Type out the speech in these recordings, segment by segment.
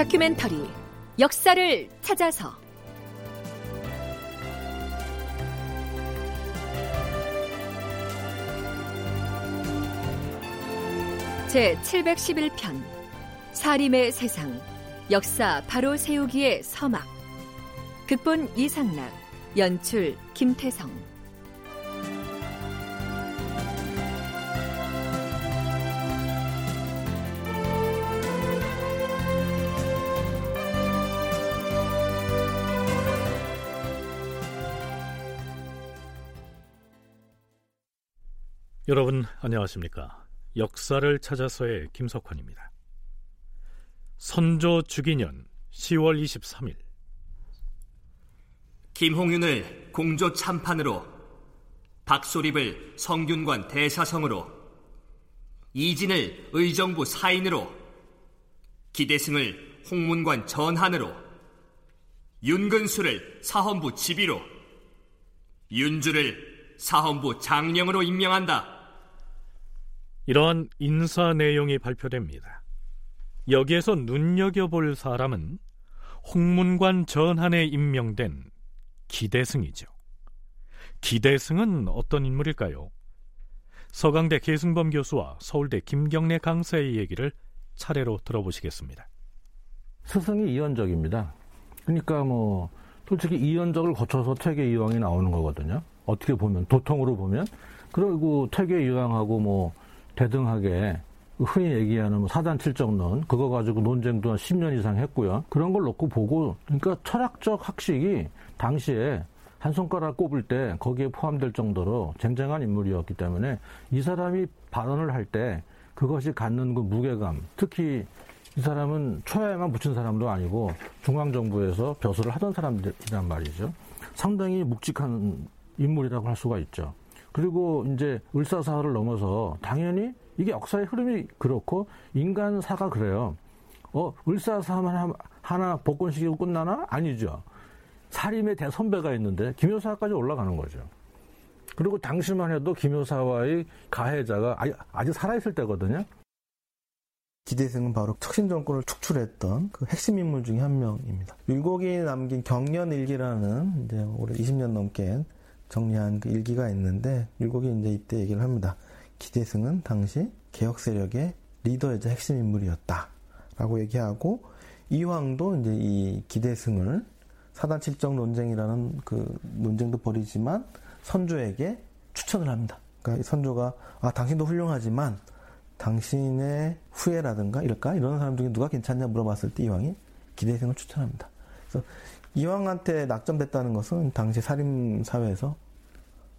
다큐멘터리 역사를 찾아서. 제 711편 사림의 세상 역사 바로 세우기의 서막. 극본 이상락 연출 김태성 여러분 안녕하십니까? 역사를 찾아서의 김석환입니다. 선조 주기년 10월 23일 김홍윤을 공조 참판으로 박소립을 성균관 대사성으로 이진을 의정부 사인으로 기대승을 홍문관 전한으로 윤근수를 사헌부 지비로 윤주를 사헌부 장령으로 임명한다. 이러한 인사 내용이 발표됩니다. 여기에서 눈여겨볼 사람은 홍문관 전한에 임명된 기대승이죠. 기대승은 어떤 인물일까요? 서강대 계승범 교수와 서울대 김경래 강사의 얘기를 차례로 들어보시겠습니다. 스승이 이현적입니다. 그러니까 뭐 솔직히 이현적을 거쳐서 퇴계 이황이 나오는 거거든요. 어떻게 보면 도통으로 보면 그리고 퇴계 이황하고 뭐 대등하게 흔히 얘기하는 뭐 사단 칠정론 그거 가지고 논쟁도 한 10년 이상 했고요. 그런 걸 놓고 보고 그러니까 철학적 학식이 당시에 한 손가락 꼽을 때 거기에 포함될 정도로 쟁쟁한 인물이었기 때문에 이 사람이 발언을 할 때 그것이 갖는 그 무게감 특히 이 사람은 초야에만 붙인 사람도 아니고 중앙정부에서 벼슬을 하던 사람들이란 말이죠. 상당히 묵직한 인물이라고 할 수가 있죠. 그리고 이제 을사사를 넘어서 당연히 이게 역사의 흐름이 그렇고 인간사가 그래요. 어, 을사사만 하나 복권식이고 끝나나? 아니죠. 살림의 대선배가 있는데 김효사까지 올라가는 거죠. 그리고 당시만 해도 김효사와의 가해자가 아직, 살아있을 때거든요. 기대승은 바로 척신 정권을 축출했던 그 핵심 인물 중에 한 명입니다. 율곡이 남긴 경련일기라는 이제 올해 20년 넘게 정리한 그 일기가 있는데 율곡이 이제 이때 얘기를 합니다. 기대승은 당시 개혁 세력의 리더이자 핵심 인물이었다라고 얘기하고 이황도 이제 이 기대승을 사단 칠정 논쟁이라는 그 논쟁도 벌이지만 선조에게 추천을 합니다. 그러니까 선조가 아 당신도 훌륭하지만 당신의 후예라든가 이럴까 이런 사람 중에 누가 괜찮냐 물어봤을 때 이황이 기대승을 추천합니다. 그래서 이왕한테 낙점됐다는 것은 당시 살인 사회에서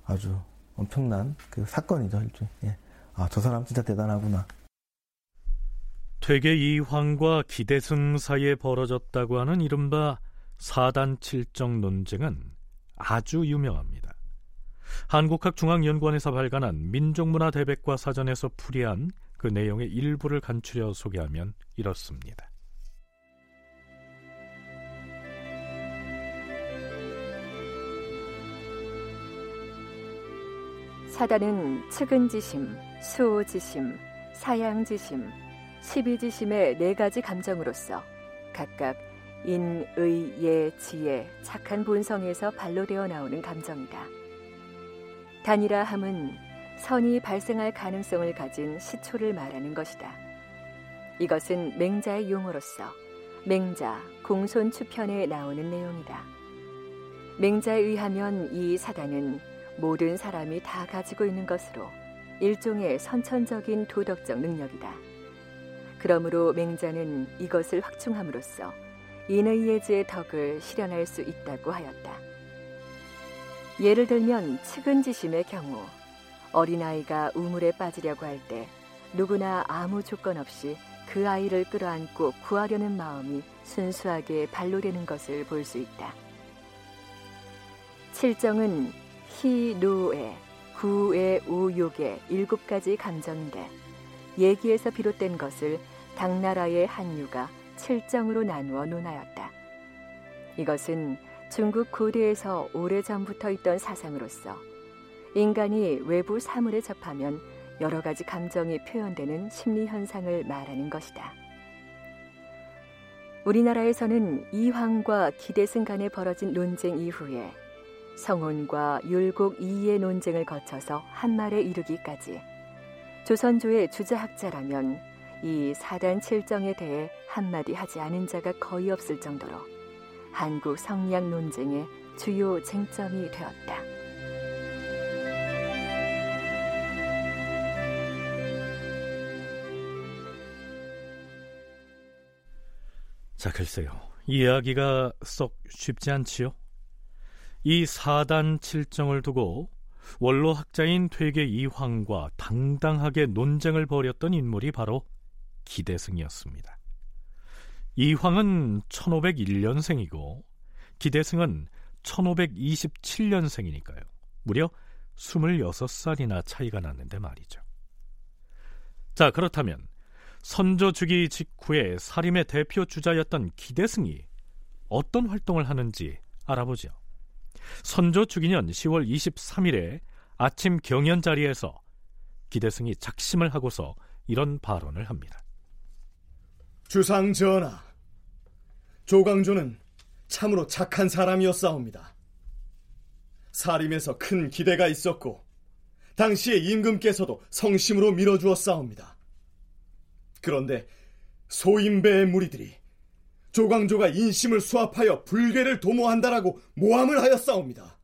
아주 엄청난 그 사건이죠. 일종. 예. 아, 저 사람 진짜 대단하구나. 퇴계 이황과 기대승 사이에 벌어졌다고 하는 이른바 사단 칠정 논쟁은 아주 유명합니다. 한국학중앙연구원에서 발간한 민족문화 대백과 사전에서 풀이한 그 내용의 일부를 간추려 소개하면 이렇습니다. 사단은 측은지심, 수호지심, 사양지심, 십이지심의 네 가지 감정으로서 각각 인, 의, 예, 지혜, 착한 본성에서 발로되어 나오는 감정이다. 단이라 함은 선이 발생할 가능성을 가진 시초를 말하는 것이다. 이것은 맹자의 용어로서 맹자, 공손추편에 나오는 내용이다. 맹자에 의하면 이 사단은 모든 사람이 다 가지고 있는 것으로 일종의 선천적인 도덕적 능력이다. 그러므로 맹자는 이것을 확충함으로써 인의 예지의 덕을 실현할 수 있다고 하였다. 예를 들면 측은지심의 경우 어린아이가 우물에 빠지려고 할 때 누구나 아무 조건 없이 그 아이를 끌어안고 구하려는 마음이 순수하게 발로되는 것을 볼 수 있다. 칠정은 희노애, 구애, 우욕의 일곱 가지 감정인데 얘기에서 비롯된 것을 당나라의 한류가 칠정으로 나누어 논하였다. 이것은 중국 고대에서 오래전부터 있던 사상으로서 인간이 외부 사물에 접하면 여러 가지 감정이 표현되는 심리 현상을 말하는 것이다. 우리나라에서는 이황과 기대승 간에 벌어진 논쟁 이후에 성혼과 율곡 이의 논쟁을 거쳐서 한말에 이르기까지 조선조의 주자학자라면 이 사단 칠정에 대해 한마디 하지 않은 자가 거의 없을 정도로 한국 성리학 논쟁의 주요 쟁점이 되었다. 자, 글쎄요. 이야기가 썩 쉽지 않지요. 이 사단 칠정을 두고 원로 학자인 퇴계 이황과 당당하게 논쟁을 벌였던 인물이 바로 기대승이었습니다. 이황은 1501년생이고 기대승은 1527년생이니까요. 무려 26살이나 차이가 났는데 말이죠. 자, 그렇다면 선조 주기 직후에 사림의 대표 주자였던 기대승이 어떤 활동을 하는지 알아보죠. 선조 주기년 10월 23일에 아침 경연 자리에서 기대승이 작심을 하고서 이런 발언을 합니다. 주상 전하, 조광조는 참으로 착한 사람이었사옵니다. 사림에서 큰 기대가 있었고 당시에 임금께서도 성심으로 밀어주었사옵니다. 그런데 소인배의 무리들이 조광조가 인심을 수합하여 불괴를 도모한다라고 모함을 하였사옵니다.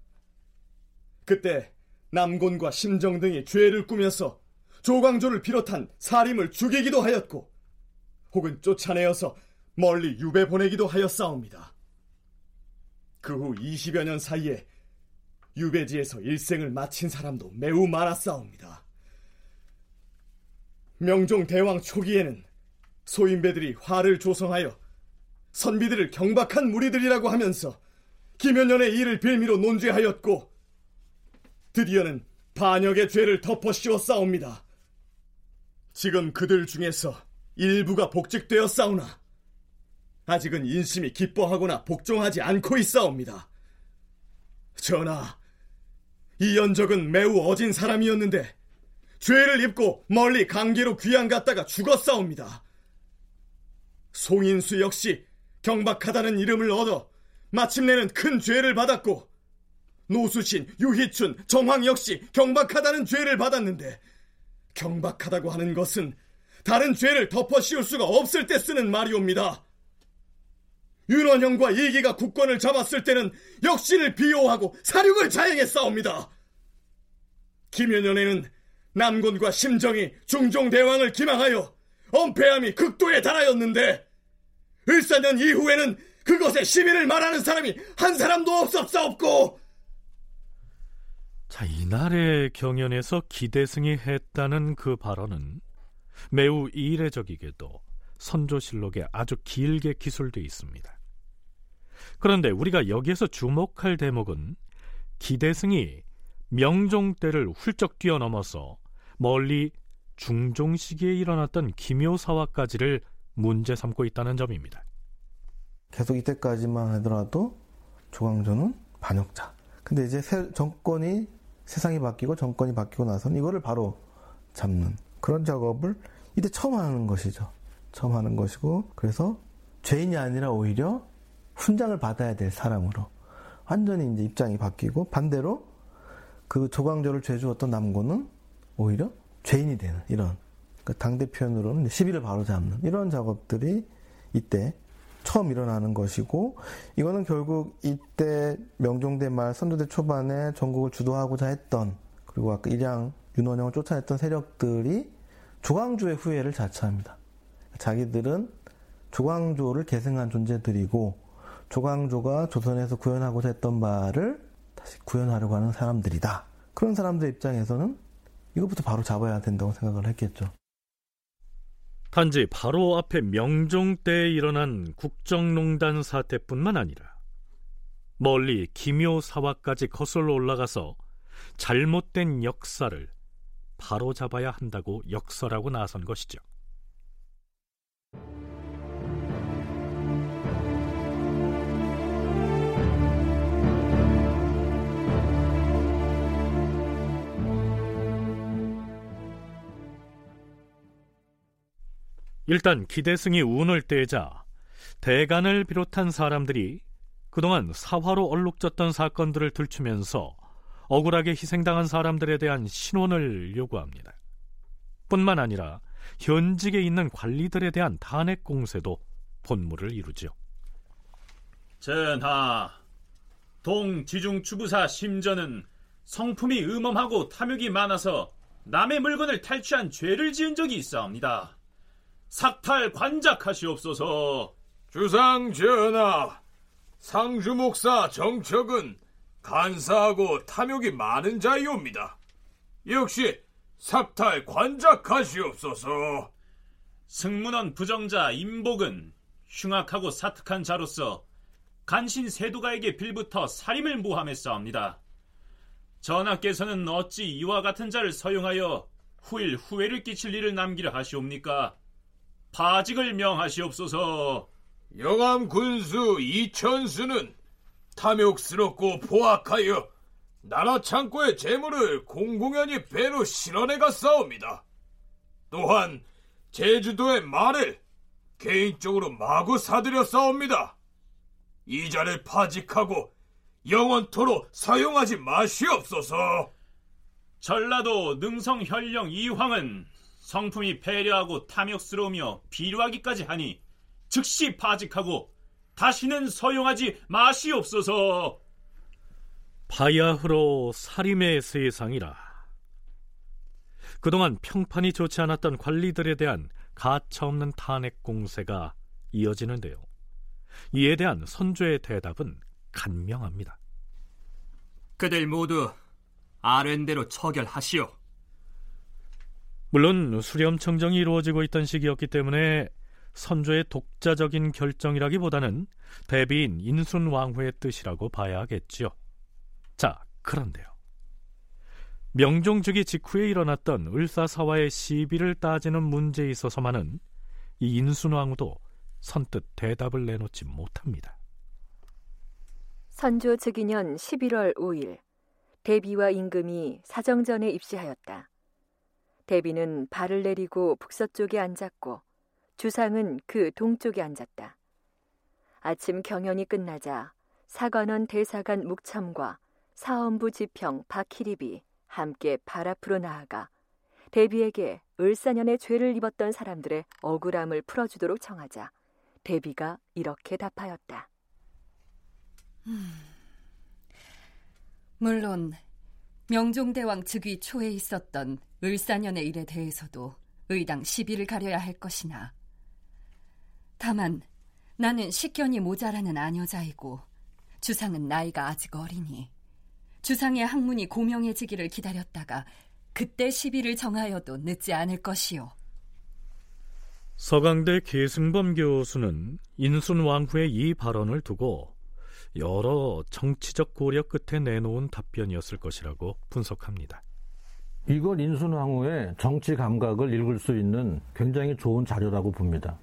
그때 남곤과 심정 등이 죄를 꾸며서 조광조를 비롯한 사림을 죽이기도 하였고 혹은 쫓아내어서 멀리 유배 보내기도 하였사옵니다. 그 후 20여 년 사이에 유배지에서 일생을 마친 사람도 매우 많았사옵니다. 명종 대왕 초기에는 소인배들이 화를 조성하여 선비들을 경박한 무리들이라고 하면서 김연년의 일을 빌미로 논죄하였고 드디어는 반역의 죄를 덮어 씌웠사옵니다. 지금 그들 중에서 일부가 복직되어 싸우나 아직은 인심이 기뻐하거나 복종하지 않고 있사옵니다. 전하, 이 연적은 매우 어진 사람이었는데 죄를 입고 멀리 강계로 귀양 갔다가 죽었사옵니다. 송인수 역시 경박하다는 이름을 얻어 마침내는 큰 죄를 받았고 노수신, 유희춘, 정황 역시 경박하다는 죄를 받았는데 경박하다고 하는 것은 다른 죄를 덮어 씌울 수가 없을 때 쓰는 말이옵니다. 윤원형과 이기가 국권을 잡았을 때는 역신을 비호하고 사륙을 자행했사옵니다. 김연년에는 남곤과 심정이 중종대왕을 기망하여 엄폐함이 극도에 달하였는데 을사년 이후에는 그것의 시비를 말하는 사람이 한 사람도 없었사옵고 자, 이날의 경연에서 기대승이 했다는 그 발언은 매우 이례적이게도 선조실록에 아주 길게 기술되어 있습니다. 그런데 우리가 여기에서 주목할 대목은 기대승이 명종 때를 훌쩍 뛰어넘어서 멀리 중종 시기에 일어났던 기묘사화까지를 문제 삼고 있다는 점입니다. 계속 이때까지만 하더라도 조광조는 반역자. 근데 이제 정권이 세상이 바뀌고 정권이 바뀌고 나서는 이거를 바로 잡는 그런 작업을 이때 처음 하는 것이죠. 처음 하는 것이고 그래서 죄인이 아니라 오히려 훈장을 받아야 될 사람으로 완전히 이제 입장이 바뀌고 반대로 그 조광조를 죄주었던 남고는 오히려 죄인이 되는 이런 그 당대 표현으로는 시비를 바로 잡는 이런 작업들이 이때 처음 일어나는 것이고 이거는 결국 이때 명종대 말 선조대 초반에 전국을 주도하고자 했던 그리고 아까 일양 윤원영을 쫓아냈던 세력들이 조광조의 후예를 자처합니다. 자기들은 조광조를 계승한 존재들이고 조광조가 조선에서 구현하고자 했던 바를 다시 구현하려고 하는 사람들이다. 그런 사람들 입장에서는 이것부터 바로 잡아야 된다고 생각을 했겠죠. 단지 바로 앞에 명종 때에 일어난 국정농단 사태뿐만 아니라 멀리 기묘사화까지 거슬러 올라가서 잘못된 역사를 바로 잡아야 한다고 역설하고 나선 것이죠. 일단 기대승이 운을 떼자 대간을 비롯한 사람들이 그동안 사화로 얼룩졌던 사건들을 들추면서 억울하게 희생당한 사람들에 대한 신원을 요구합니다. 뿐만 아니라 현직에 있는 관리들에 대한 탄핵 공세도 본물을 이루죠. 전하, 동지중 추부사 심전은 성품이 음험하고 탐욕이 많아서 남의 물건을 탈취한 죄를 지은 적이 있사옵니다. 삭탈 관작하시옵소서. 주상 전하, 상주 목사 정척은 간사하고 탐욕이 많은 자이옵니다. 역시 삭탈 관작하시옵소서. 승문원 부정자 임복은 흉악하고 사특한 자로서 간신 세도가에게 빌부터 살인을 모함했사옵니다. 전하께서는 어찌 이와 같은 자를 서용하여 후일 후회를 끼칠 일을 남기려 하시옵니까? 파직을 명하시옵소서. 영암 군수 이천수는 탐욕스럽고 포악하여 나라 창고의 재물을 공공연히 배로 실어내 갔사옵니다. 또한 제주도의 말을 개인적으로 마구 사들여 싸웁니다. 이자를 파직하고 영원토로 사용하지 마시옵소서. 전라도 능성 현령 이황은 성품이 배려하고 탐욕스러우며 비료하기까지 하니 즉시 파직하고 다시는 서용하지 마시옵소서. 바야흐로 살림의 세상이라. 그동안 평판이 좋지 않았던 관리들에 대한 가차없는 탄핵 공세가 이어지는데요. 이에 대한 선조의 대답은 간명합니다. 그들 모두 아랜대로 처결하시오. 물론 수렴 청정이 이루어지고 있던 시기였기 때문에 선조의 독자적인 결정이라기보다는 대비인 인순 왕후의 뜻이라고 봐야 하겠지요. 자, 그런데요. 명종주기 직후에 일어났던 을사사화의 시비를 따지는 문제에 있어서만은 이 인순 왕후도 선뜻 대답을 내놓지 못합니다. 선조 즉위년 11월 5일 대비와 임금이 사정전에 입시하였다. 대비는 발을 내리고 북서쪽에 앉았고 주상은 그 동쪽에 앉았다. 아침 경연이 끝나자 사관원 대사관 묵참과 사원부 지평 박희립이 함께 발 앞으로 나아가 대비에게 을사년의 죄를 입었던 사람들의 억울함을 풀어주도록 청하자 대비가 이렇게 답하였다. 음, 물론 명종대왕 즉위 초에 있었던 을사년의 일에 대해서도 의당 시비를 가려야 할 것이나 다만 나는 식견이 모자라는 아녀자이고 주상은 나이가 아직 어리니 주상의 학문이 고명해지기를 기다렸다가 그때 시비를 정하여도 늦지 않을 것이요. 서강대 계승범 교수는 인순 왕후의 이 발언을 두고 여러 정치적 고려 끝에 내놓은 답변이었을 것이라고 분석합니다. 이걸 인순 왕후의 정치 감각을 읽을 수 있는 굉장히 좋은 자료라고 봅니다.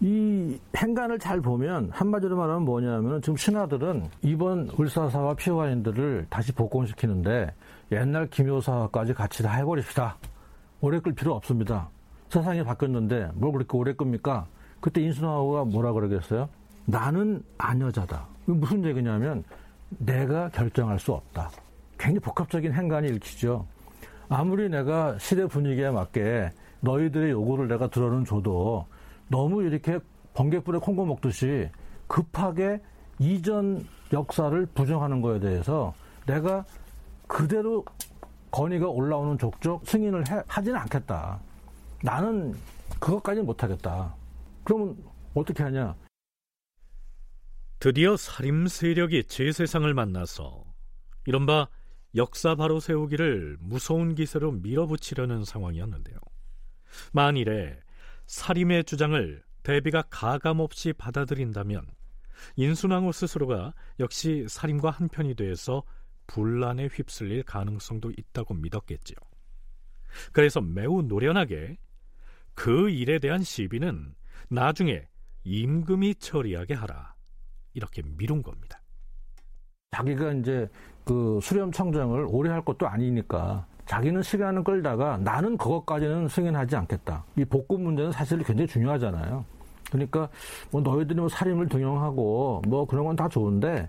이 행간을 잘 보면 한마디로 말하면 뭐냐면 지금 신하들은 이번 을사사와 피화인들을 다시 복권시키는데 옛날 김효사까지 같이 다 해버립시다. 오래 끌 필요 없습니다. 세상이 바뀌었는데 뭘 그렇게 오래 끕니까? 그때 인순왕후가 뭐라 그러겠어요? 나는 아녀자다. 무슨 얘기냐면 내가 결정할 수 없다. 굉장히 복합적인 행간이 읽히죠. 아무리 내가 시대 분위기에 맞게 너희들의 요구를 내가 들어는 줘도 너무 이렇게 번개불에 콩고 먹듯이 급하게 이전 역사를 부정하는 거에 대해서 내가 그대로 건의가 올라오는 족족 승인을 해, 하지는 않겠다. 나는 그것까지는 못하겠다. 그러면 어떻게 하냐? 드디어 살림 세력이 제 세상을 만나서 이른바 역사 바로 세우기를 무서운 기세로 밀어붙이려는 상황이었는데요. 만일에 살림의 주장을 대비가 가감없이 받아들인다면 인순왕후 스스로가 역시 살림과 한편이 돼서 분란에 휩쓸릴 가능성도 있다고 믿었겠지요. 그래서 매우 노련하게 그 일에 대한 시비는 나중에 임금이 처리하게 하라 이렇게 미룬 겁니다. 자기가 이제 그 수렴 청정을 오래 할 것도 아니니까 자기는 시간을 끌다가 나는 그것까지는 승인하지 않겠다. 이 복구 문제는 사실 굉장히 중요하잖아요. 그러니까 뭐 너희들이 뭐 살인을 등용하고 뭐 그런 건 다 좋은데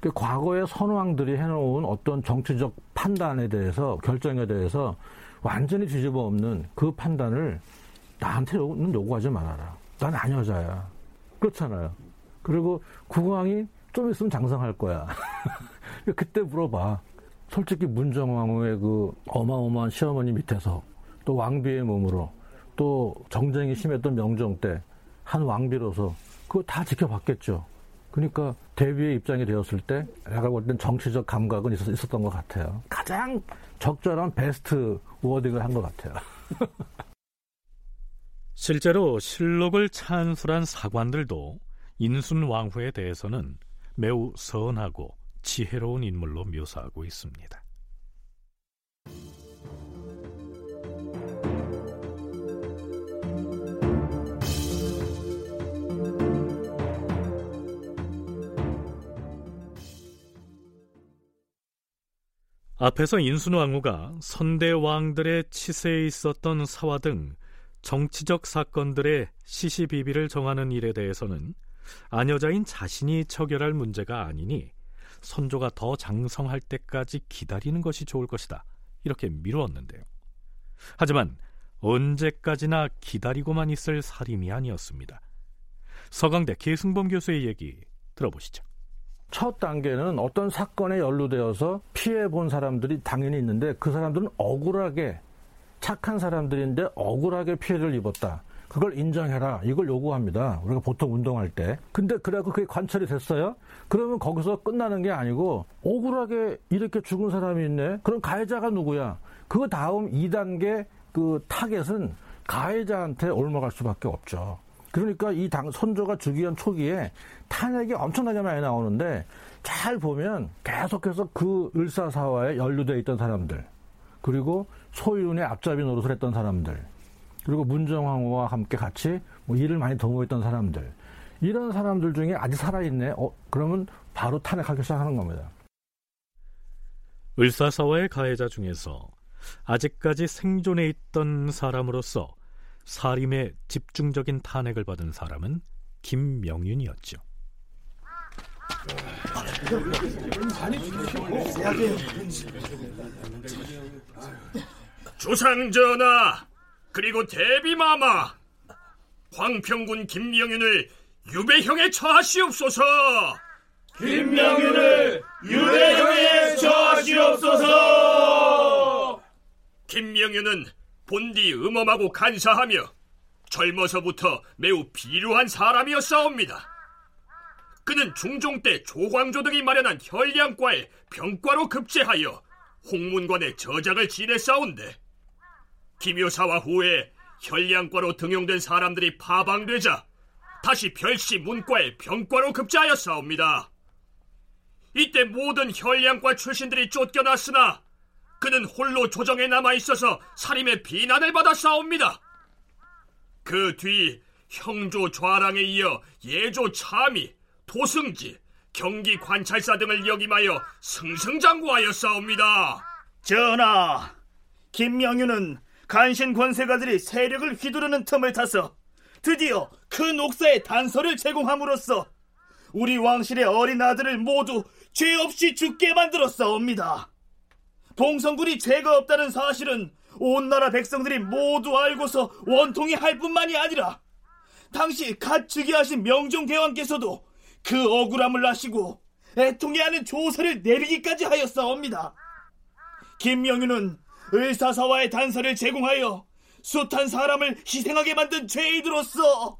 그 과거의 선왕들이 해놓은 어떤 정치적 판단에 대해서 결정에 대해서 완전히 뒤집어 엎는 그 판단을 나한테는 요구하지 말아라. 난 안 여자야. 그렇잖아요. 그리고 국왕이 좀 있으면 장성할 거야. 그때 물어봐. 솔직히 문정왕후의 그 어마어마한 시어머니 밑에서 또 왕비의 몸으로 또 정쟁이 심했던 명정 때한 왕비로서 그거 다 지켜봤겠죠. 그러니까 대비의 입장이 되었을 때 내가 볼 땐 정치적 감각은 있었, 있었 던 것 같아요. 가장 적절한 베스트 워딩을 한 것 같아요. 실제로 실록을 찬술한 사관들도 인순 왕후에 대해서는 매우 선하고 지혜로운 인물로 묘사하고 있습니다. 앞에서 인순왕후가 선대 왕들의 치세에 있었던 사화 등 정치적 사건들의 시시비비를 정하는 일에 대해서는 아녀자인 자신이 처결할 문제가 아니니 선조가 더 장성할 때까지 기다리는 것이 좋을 것이다. 이렇게 미루었는데요. 하지만 언제까지나 기다리고만 있을 살림이 아니었습니다. 서강대 계승범 교수의 얘기 들어보시죠. 첫 단계는 어떤 사건에 연루되어서 피해 본 사람들이 당연히 있는데 그 사람들은 억울하게 착한 사람들인데 억울하게 피해를 입었다. 그걸 인정해라. 이걸 요구합니다. 우리가 보통 운동할 때. 근데 그래갖고 그게 관철이 됐어요? 그러면 거기서 끝나는 게 아니고 억울하게 이렇게 죽은 사람이 있네? 그럼 가해자가 누구야? 그 다음 2단계 그 타겟은 가해자한테 옮아갈 수밖에 없죠. 그러니까 이 당, 선조가 주기현 초기에 탄핵이 엄청나게 많이 나오는데 잘 보면 계속해서 그 을사사화에 연루되어 있던 사람들 그리고 소윤의 앞잡이 노릇을 했던 사람들 그리고 문정왕후와 함께 같이 뭐 일을 많이 도모했던 사람들. 이런 사람들 중에 아직 살아있네. 어, 그러면 바로 탄핵하기 시작하는 겁니다. 을사사화의 가해자 중에서 아직까지 생존해 있던 사람으로서 사림의 집중적인 탄핵을 받은 사람은 김명윤이었죠. 주상전하 그리고 대비마마 황평군 김명윤을 유배형에 처하시옵소서 김명윤을 유배형에 처하시옵소서 김명윤은 본디 음험하고 간사하며 젊어서부터 매우 비루한 사람이었사옵니다. 그는 중종 때 조광조 등이 마련한 혈량과에 병과로 급제하여 홍문관의 저작을 지냈사온데 김효사와 후에 혈량과로 등용된 사람들이 파방되자 다시 별시 문과에 병과로 급제하였사옵니다. 이때 모든 혈량과 출신들이 쫓겨났으나 그는 홀로 조정에 남아 있어서 살림의 비난을 받아 싸웁니다. 그 뒤 형조 좌랑에 이어 예조 참이, 도승지, 경기 관찰사 등을 역임하여 승승장구하여 싸웁니다. 전하, 김명윤은 간신 권세가들이 세력을 휘두르는 틈을 타서 드디어 큰 옥사의 단서를 제공함으로써 우리 왕실의 어린 아들을 모두 죄 없이 죽게 만들었사옵니다. 동성군이 죄가 없다는 사실은 온 나라 백성들이 모두 알고서 원통이 할 뿐만이 아니라 당시 갓 즉위하신 명종대왕께서도 그 억울함을 아시고 애통해 하는 조서를 내리기까지 하였사옵니다. 김명윤은 의사사와의 단서를 제공하여 숱한 사람을 희생하게 만든 죄인으로서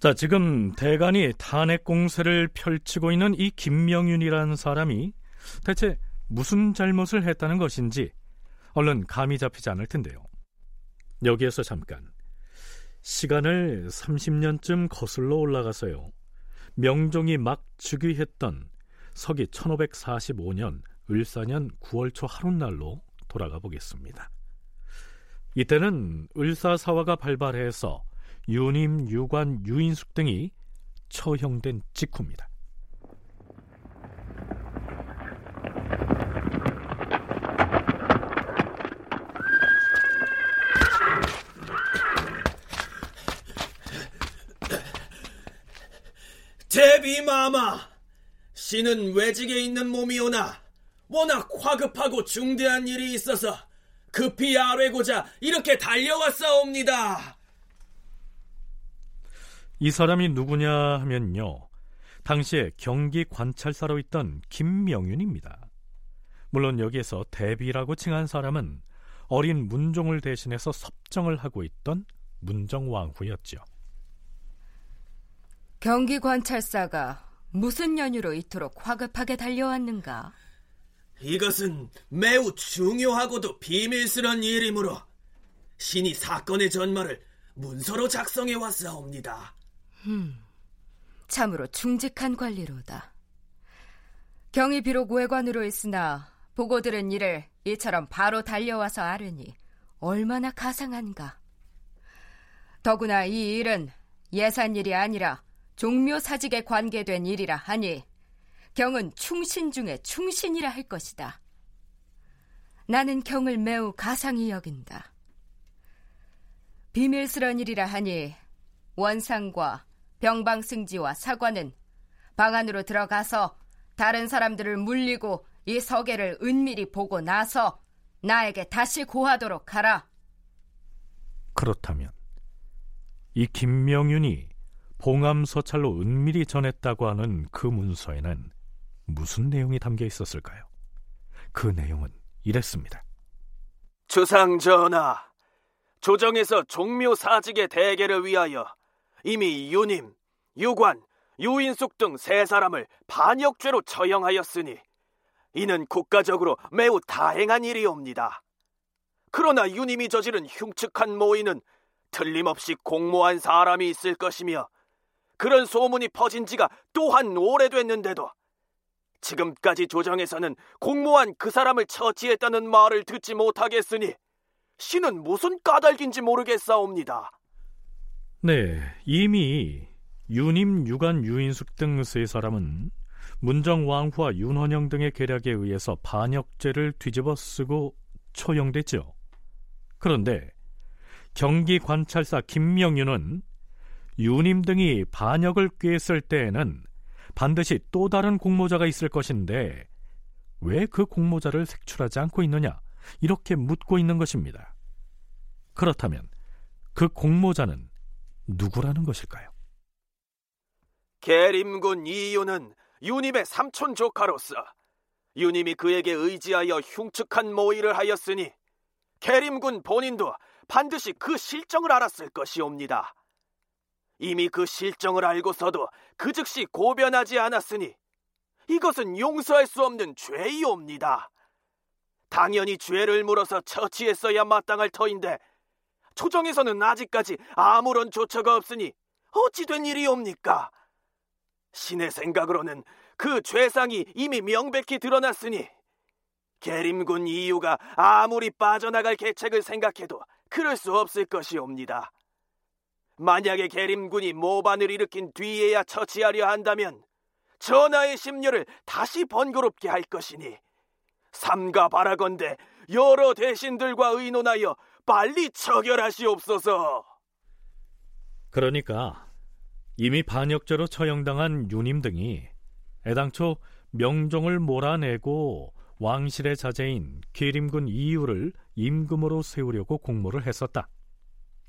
자, 지금 대간이 탄핵 공세를 펼치고 있는 이 김명윤이라는 사람이 대체 무슨 잘못을 했다는 것인지 얼른 감이 잡히지 않을 텐데요. 여기에서 잠깐 시간을 30년쯤 거슬러 올라가서요. 명종이 막 즉위했던 서기 1545년 을사년 9월 초 하룻날로 돌아가 보겠습니다. 이때는 을사사화가 발발해서 유님, 유관, 유인숙 등이 처형된 직후입니다. 제비마마, 씨는 외직에 있는 몸이오나 워낙 화급하고 중대한 일이 있어서 급히 아뢰고자 이렇게 달려왔사옵니다. 이 사람이 누구냐 하면요. 당시에 경기 관찰사로 있던 김명윤입니다. 물론 여기에서 대비라고 칭한 사람은 어린 문종을 대신해서 섭정을 하고 있던 문정왕후였죠. 경기 관찰사가 무슨 연유로 이토록 화급하게 달려왔는가? 이것은 매우 중요하고도 비밀스런 일이므로 신이 사건의 전말을 문서로 작성해 왔사옵니다. 음, 참으로 충직한 관리로다. 경이 비록 외관으로 있으나 보고 들은 일을 이처럼 바로 달려와서 아르니 얼마나 가상한가. 더구나 이 일은 예산 일이 아니라 종묘 사직에 관계된 일이라 하니 경은 충신 중에 충신이라 할 것이다. 나는 경을 매우 가상히 여긴다. 비밀스런 일이라 하니 원상과 병방승지와 사관은 방 안으로 들어가서 다른 사람들을 물리고 이 서계를 은밀히 보고 나서 나에게 다시 고하도록 하라. 그렇다면 이 김명윤이 봉암 서찰로 은밀히 전했다고 하는 그 문서에는 무슨 내용이 담겨 있었을까요? 그 내용은 이랬습니다. 주상 전하, 조정에서 종묘 사직의 대계를 위하여 이미 유님, 유관, 유인숙 등 세 사람을 반역죄로 처형하였으니 이는 국가적으로 매우 다행한 일이옵니다. 그러나 유님이 저지른 흉측한 모의는 틀림없이 공모한 사람이 있을 것이며 그런 소문이 퍼진 지가 또한 오래됐는데도 지금까지 조정에서는 공모한 그 사람을 처치했다는 말을 듣지 못하겠으니 신은 무슨 까닭인지 모르겠사옵니다. 네, 이미 유님, 유관, 유인숙 등 세 사람은 문정 왕후와 윤헌영 등의 계략에 의해서 반역죄를 뒤집어 쓰고 처형됐죠. 그런데 경기 관찰사 김명윤은 유님 등이 반역을 꾀했을 때에는 반드시 또 다른 공모자가 있을 것인데 왜 그 공모자를 색출하지 않고 있느냐 이렇게 묻고 있는 것입니다. 그렇다면 그 공모자는 누구라는 것일까요? 계림군 이유는 유님의 삼촌 조카로서 유님이 그에게 의지하여 흉측한 모의를 하였으니 계림군 본인도 반드시 그 실정을 알았을 것이옵니다. 이미 그 실정을 알고서도 그 즉시 고변하지 않았으니 이것은 용서할 수 없는 죄이옵니다. 당연히 죄를 물어서 처치했어야 마땅할 터인데 초정에서는 아직까지 아무런 조처가 없으니 어찌 된 일이옵니까? 신의 생각으로는 그 죄상이 이미 명백히 드러났으니 계림군 이유가 아무리 빠져나갈 계책을 생각해도 그럴 수 없을 것이옵니다. 만약에 계림군이 모반을 일으킨 뒤에야 처치하려 한다면 전하의 심려를 다시 번거롭게 할 것이니 삼가 바라건대 여러 대신들과 의논하여 빨리 처결하시옵소서. 그러니까 이미 반역죄로 처형당한 유님 등이 애당초 명종을 몰아내고 왕실의 자제인 계림군 이유를 임금으로 세우려고 공모를 했었다.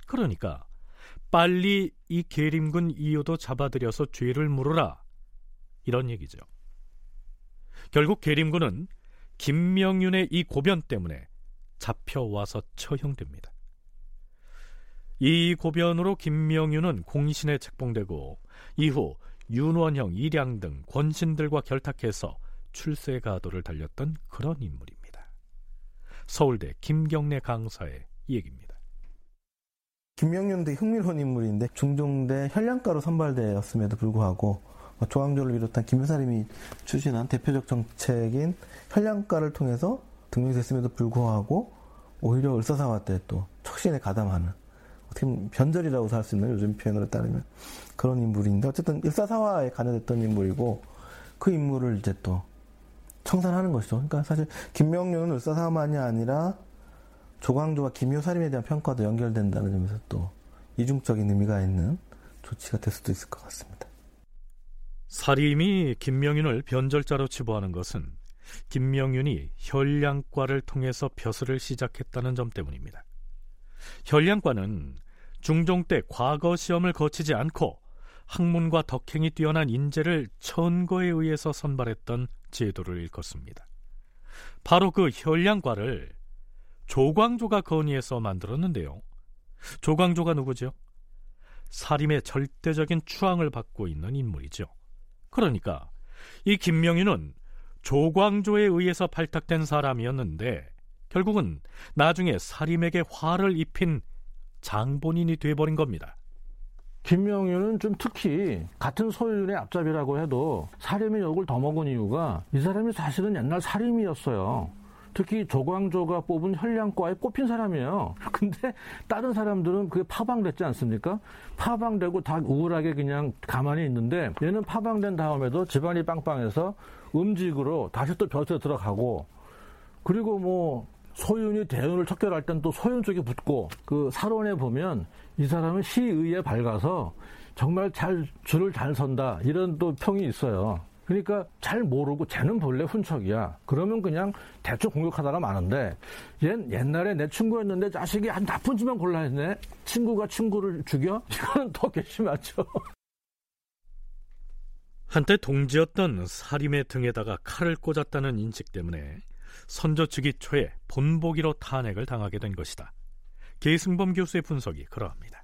그러니까 빨리 이 계림군 이유도 잡아들여서 죄를 물으라 이런 얘기죠. 결국 계림군은 김명윤의 이 고변 때문에 잡혀와서 처형됩니다. 이 고변으로 김명윤은 공신에 책봉되고 이후 윤원형, 이량 등 권신들과 결탁해서 출세 가도를 달렸던 그런 인물입니다. 서울대 김경래 강사의 얘기입니다. 김명윤도 흥미로운 인물인데 중종대 현량가로 선발되었음에도 불구하고 조항조를 비롯한 김여사님이 추진한 대표적 정책인 현량가를 통해서 등용됐음에도 불구하고 오히려 을사사화 때 또 척신에 가담하는 어떻게 보면 변절이라고 할 수 있는 요즘 표현으로 따르면 그런 인물인데 어쨌든 일사사화에 관여됐던 인물이고 그 인물을 이제 또 청산하는 것이죠. 그러니까 사실 김명윤은 을사사화만이 아니라 조광조와 김효사림에 대한 평가도 연결된다는 점에서 또 이중적인 의미가 있는 조치가 될 수도 있을 것 같습니다. 사림이 김명윤을 변절자로 치부하는 것은 김명윤이 혈량과를 통해서 벼슬을 시작했다는 점 때문입니다. 혈량과는 중종 때 과거 시험을 거치지 않고 학문과 덕행이 뛰어난 인재를 천거에 의해서 선발했던 제도를 일컫습니다. 바로 그 혈량과를 조광조가 건의해서 만들었는데요. 조광조가 누구죠? 사림의 절대적인 추앙을 받고 있는 인물이죠. 그러니까 이 김명윤은 조광조에 의해서 발탁된 사람이었는데 결국은 나중에 사림에게 화를 입힌 장본인이 돼버린 겁니다. 김명윤은 좀 특히 같은 소윤의 앞잡이라고 해도 사림의 욕을 더 먹은 이유가 이 사람이 사실은 옛날 사림이었어요. 특히 조광조가 뽑은 혈량과에 꼽힌 사람이에요. 근데 다른 사람들은 그게 파방됐지 않습니까? 파방되고 다 우울하게 그냥 가만히 있는데 얘는 파방된 다음에도 집안이 빵빵해서 음직으로 다시 또 벼슬에 들어가고 그리고 뭐 소윤이 대운을 척결할 땐 또 소윤 쪽에 붙고 그 사론에 보면 이 사람은 시의에 밝아서 정말 잘 줄을 잘 선다 이런 또 평이 있어요. 그러니까 잘 모르고 쟤는 본래 훈척이야. 그러면 그냥 대충 공격하다가 마는데 얜 옛날에 내 친구였는데 자식이 한 나쁜 짓만 골라 했네. 친구가 친구를 죽여? 이거는 더 괘씸하죠. 한때 동지였던 사림의 등에다가 칼을 꽂았다는 인식 때문에 선조 즉위 초에 본보기로 탄핵을 당하게 된 것이다. 계승범 교수의 분석이 그러합니다.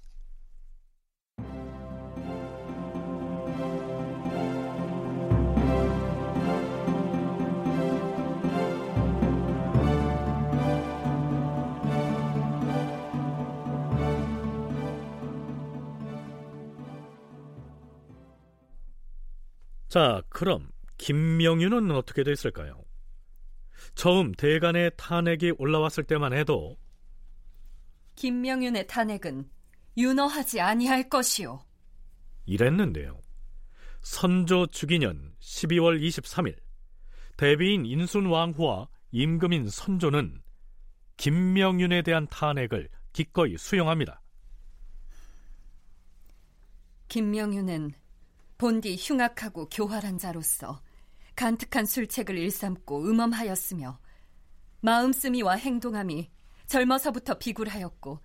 자, 그럼 김명윤은 어떻게 됐을까요? 처음 대간의 탄핵이 올라왔을 때만 해도 김명윤의 탄핵은 윤허하지 아니할 것이요. 이랬는데요. 선조 주기년 12월 23일 대비인 인순왕후와 임금인 선조는 김명윤에 대한 탄핵을 기꺼이 수용합니다. 김명윤은 본디 흉악하고 교활한 자로서 간특한 술책을 일삼고 음험하였으며 마음쓰미와 행동함이 젊어서부터 비굴하였고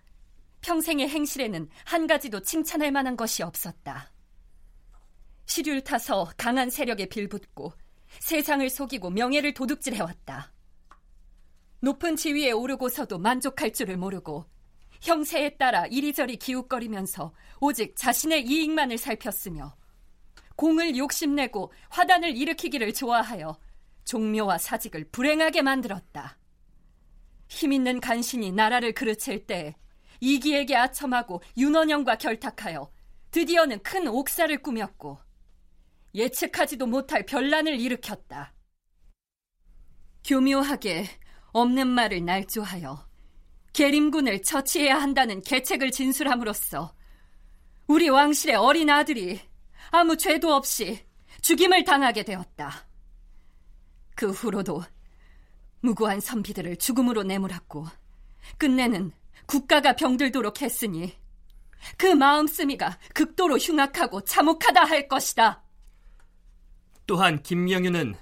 평생의 행실에는 한 가지도 칭찬할 만한 것이 없었다. 시류를 타서 강한 세력에 빌붙고 세상을 속이고 명예를 도둑질해왔다. 높은 지위에 오르고서도 만족할 줄을 모르고 형세에 따라 이리저리 기웃거리면서 오직 자신의 이익만을 살폈으며 공을 욕심내고 화단을 일으키기를 좋아하여 종묘와 사직을 불행하게 만들었다. 힘있는 간신이 나라를 그르칠 때 이기에게 아첨하고 윤원영과 결탁하여 드디어는 큰 옥사를 꾸몄고 예측하지도 못할 변란을 일으켰다. 교묘하게 없는 말을 날조하여 계림군을 처치해야 한다는 계책을 진술함으로써 우리 왕실의 어린 아들이 아무 죄도 없이 죽임을 당하게 되었다. 그 후로도 무고한 선비들을 죽음으로 내몰았고 끝내는 국가가 병들도록 했으니 그 마음쓰미가 극도로 흉악하고 참혹하다 할 것이다. 또한 김명윤은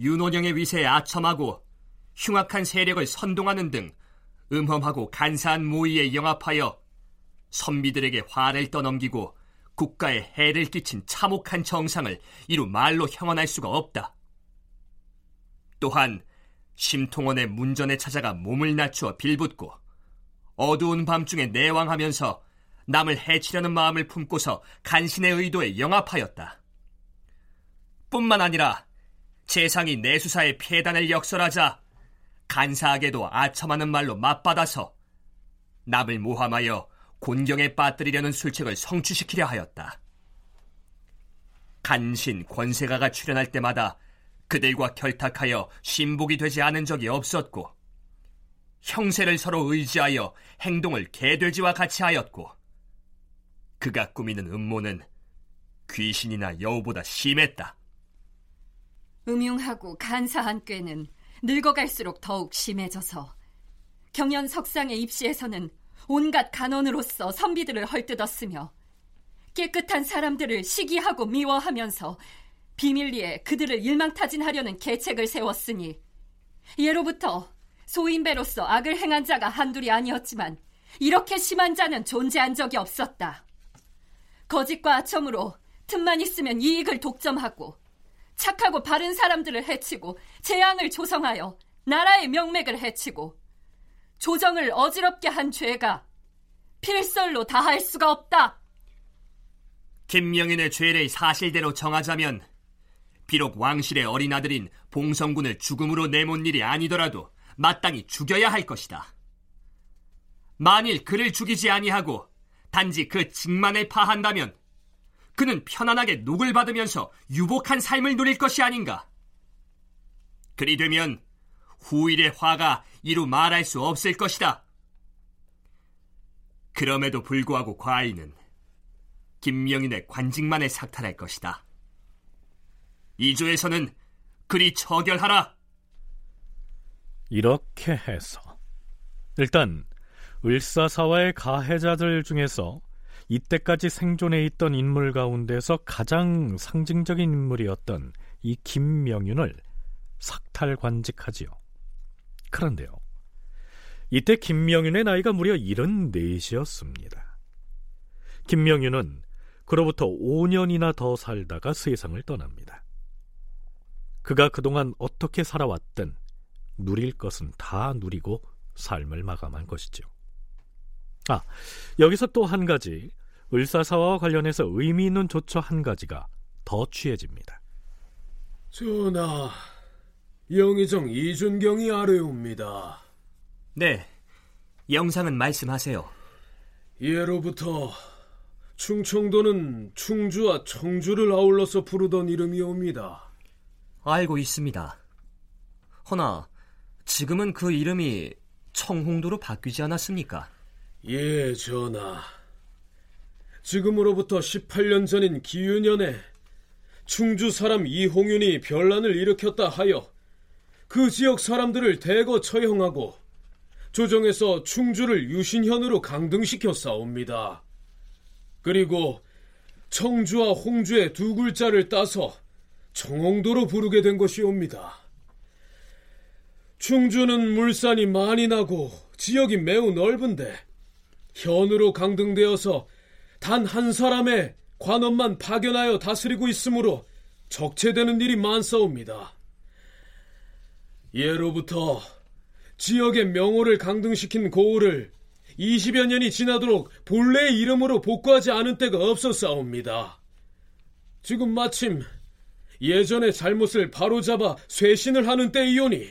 윤원영의 위세에 아첨하고 흉악한 세력을 선동하는 등 음험하고 간사한 모의에 영합하여 선비들에게 화를 떠넘기고 국가에 해를 끼친 참혹한 정상을 이루 말로 형언할 수가 없다. 또한 심통원의 문전에 찾아가 몸을 낮추어 빌붙고 어두운 밤중에 내왕하면서 남을 해치려는 마음을 품고서 간신의 의도에 영합하였다. 뿐만 아니라 재상이 내수사의 폐단을 역설하자 간사하게도 아첨하는 말로 맞받아서 남을 모함하여 곤경에 빠뜨리려는 술책을 성취시키려 하였다. 간신 권세가가 출연할 때마다 그들과 결탁하여 신복이 되지 않은 적이 없었고 형세를 서로 의지하여 행동을 개돼지와 같이 하였고 그가 꾸미는 음모는 귀신이나 여우보다 심했다. 음흉하고 간사한 꾀는 늙어갈수록 더욱 심해져서 경연 석상의 입시에서는 온갖 간원으로서 선비들을 헐뜯었으며 깨끗한 사람들을 시기하고 미워하면서 비밀리에 그들을 일망타진하려는 계책을 세웠으니 예로부터 소인배로서 악을 행한 자가 한둘이 아니었지만 이렇게 심한 자는 존재한 적이 없었다. 거짓과 아첨으로 틈만 있으면 이익을 독점하고 착하고 바른 사람들을 해치고 재앙을 조성하여 나라의 명맥을 해치고 조정을 어지럽게 한 죄가 필설로 다할 수가 없다. 김명인의 죄를 사실대로 정하자면 비록 왕실의 어린 아들인 봉성군을 죽음으로 내몬 일이 아니더라도 마땅히 죽여야 할 것이다. 만일 그를 죽이지 아니하고 단지 그 직만을 파한다면 그는 편안하게 녹을 받으면서 유복한 삶을 누릴 것이 아닌가. 그리 되면 후일의 화가 이루 말할 수 없을 것이다. 그럼에도 불구하고 과인은 김명인의 관직만을 삭탈할 것이다. 이조에서는 그리 처결하라. 이렇게 해서 일단 을사사와의 가해자들 중에서 이때까지 생존해 있던 인물 가운데서 가장 상징적인 인물이었던 이 김명윤을 삭탈 관직하지요. 그런데요. 이때 김명윤의 나이가 무려 74이었습니다. 김명윤은 그로부터 5년이나 더 살다가 세상을 떠납니다. 그가 그동안 어떻게 살아왔든 누릴 것은 다 누리고 삶을 마감한 것이죠. 아, 여기서 또 한 가지 을사사와 관련해서 의미 있는 조처 한 가지가 더 취해집니다. 전하, 영의정 이준경이 아뢰옵니다. 네, 영상은 말씀하세요. 예로부터 충청도는 충주와 청주를 아울러서 부르던 이름이옵니다. 알고 있습니다. 허나 지금은 그 이름이 청홍도로 바뀌지 않았습니까? 예, 전하. 지금으로부터 18년 전인 기윤년에 충주 사람 이홍윤이 변란을 일으켰다 하여 그 지역 사람들을 대거 처형하고 조정에서 충주를 유신현으로 강등시켜 싸웁니다. 그리고 청주와 홍주의 두 글자를 따서 청홍도로 부르게 된 것이옵니다. 충주는 물산이 많이 나고 지역이 매우 넓은데 현으로 강등되어서 단 한 사람의 관원만 파견하여 다스리고 있으므로 적체되는 일이 많사옵니다. 예로부터 지역의 명호를 강등시킨 고을을 20여 년이 지나도록 본래의 이름으로 복구하지 않은 때가 없었사옵니다. 지금 마침 예전의 잘못을 바로잡아 쇄신을 하는 때이오니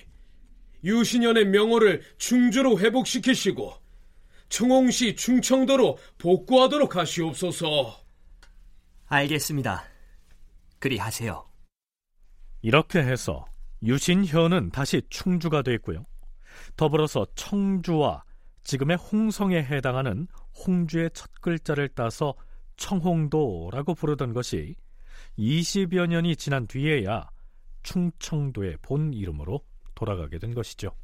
유신년의 명호를 충주로 회복시키시고 청홍시 충청도로 복구하도록 하시옵소서. 알겠습니다. 그리 하세요. 이렇게 해서 유신현은 다시 충주가 됐고요. 더불어서 청주와 지금의 홍성에 해당하는 홍주의 첫 글자를 따서 청홍도라고 부르던 것이 20여 년이 지난 뒤에야 충청도의 본 이름으로 돌아가게 된 것이죠.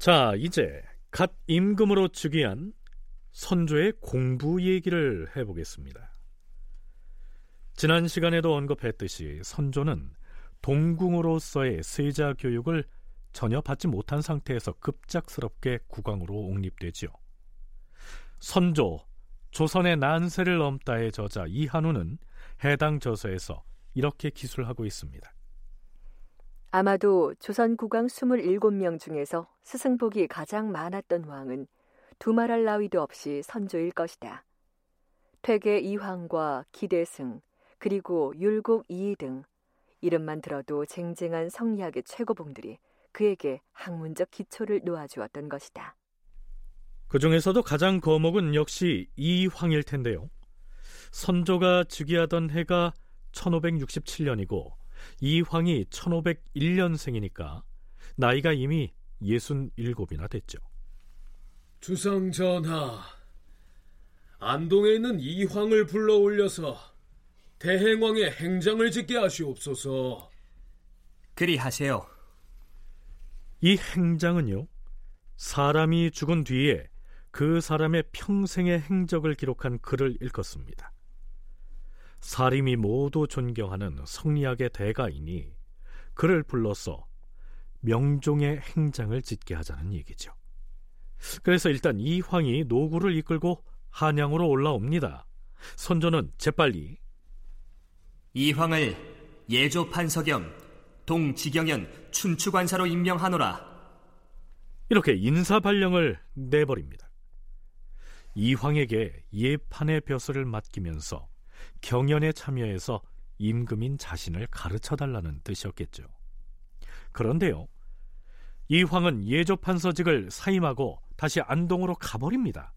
자, 이제 갓 임금으로 즉위한 선조의 공부 얘기를 해보겠습니다. 지난 시간에도 언급했듯이 선조는 동궁으로서의 세자 교육을 전혀 받지 못한 상태에서 급작스럽게 국왕으로 옹립되지요. 선조, 조선의 난세를 넘다의 저자 이한우는 해당 저서에서 이렇게 기술하고 있습니다. 아마도 조선 국왕 27명 중에서 스승복이 가장 많았던 왕은 두말할 나위도 없이 선조일 것이다. 퇴계 이황과 기대승, 그리고 율곡 이이 등 이름만 들어도 쟁쟁한 성리학의 최고봉들이 그에게 학문적 기초를 놓아주었던 것이다. 그 중에서도 가장 거목은 역시 이황일 텐데요. 선조가 즉위하던 해가 1567년이고 이 황이 1501년생이니까 나이가 이미 67이나 됐죠. 주상 전하, 안동에 있는 이황을 불러 올려서 대행왕의 행장을 짓게 하시옵소서. 그리 하세요. 이 행장은요, 사람이 죽은 뒤에 그 사람의 평생의 행적을 기록한 글을 읽었습니다. 사림이 모두 존경하는 성리학의 대가이니 그를 불러서 명종의 행장을 짓게 하자는 얘기죠. 그래서 일단 이 황이 노구를 이끌고 한양으로 올라옵니다. 선조는 재빨리 이황을 예조 판서 겸 동지경연 춘추관사로 임명하노라. 이렇게 인사 발령을 내버립니다. 이황에게 예판의 벼슬을 맡기면서 경연에 참여해서 임금인 자신을 가르쳐 달라는 뜻이었겠죠. 그런데요, 이 황은 예조판서직을 사임하고 다시 안동으로 가버립니다.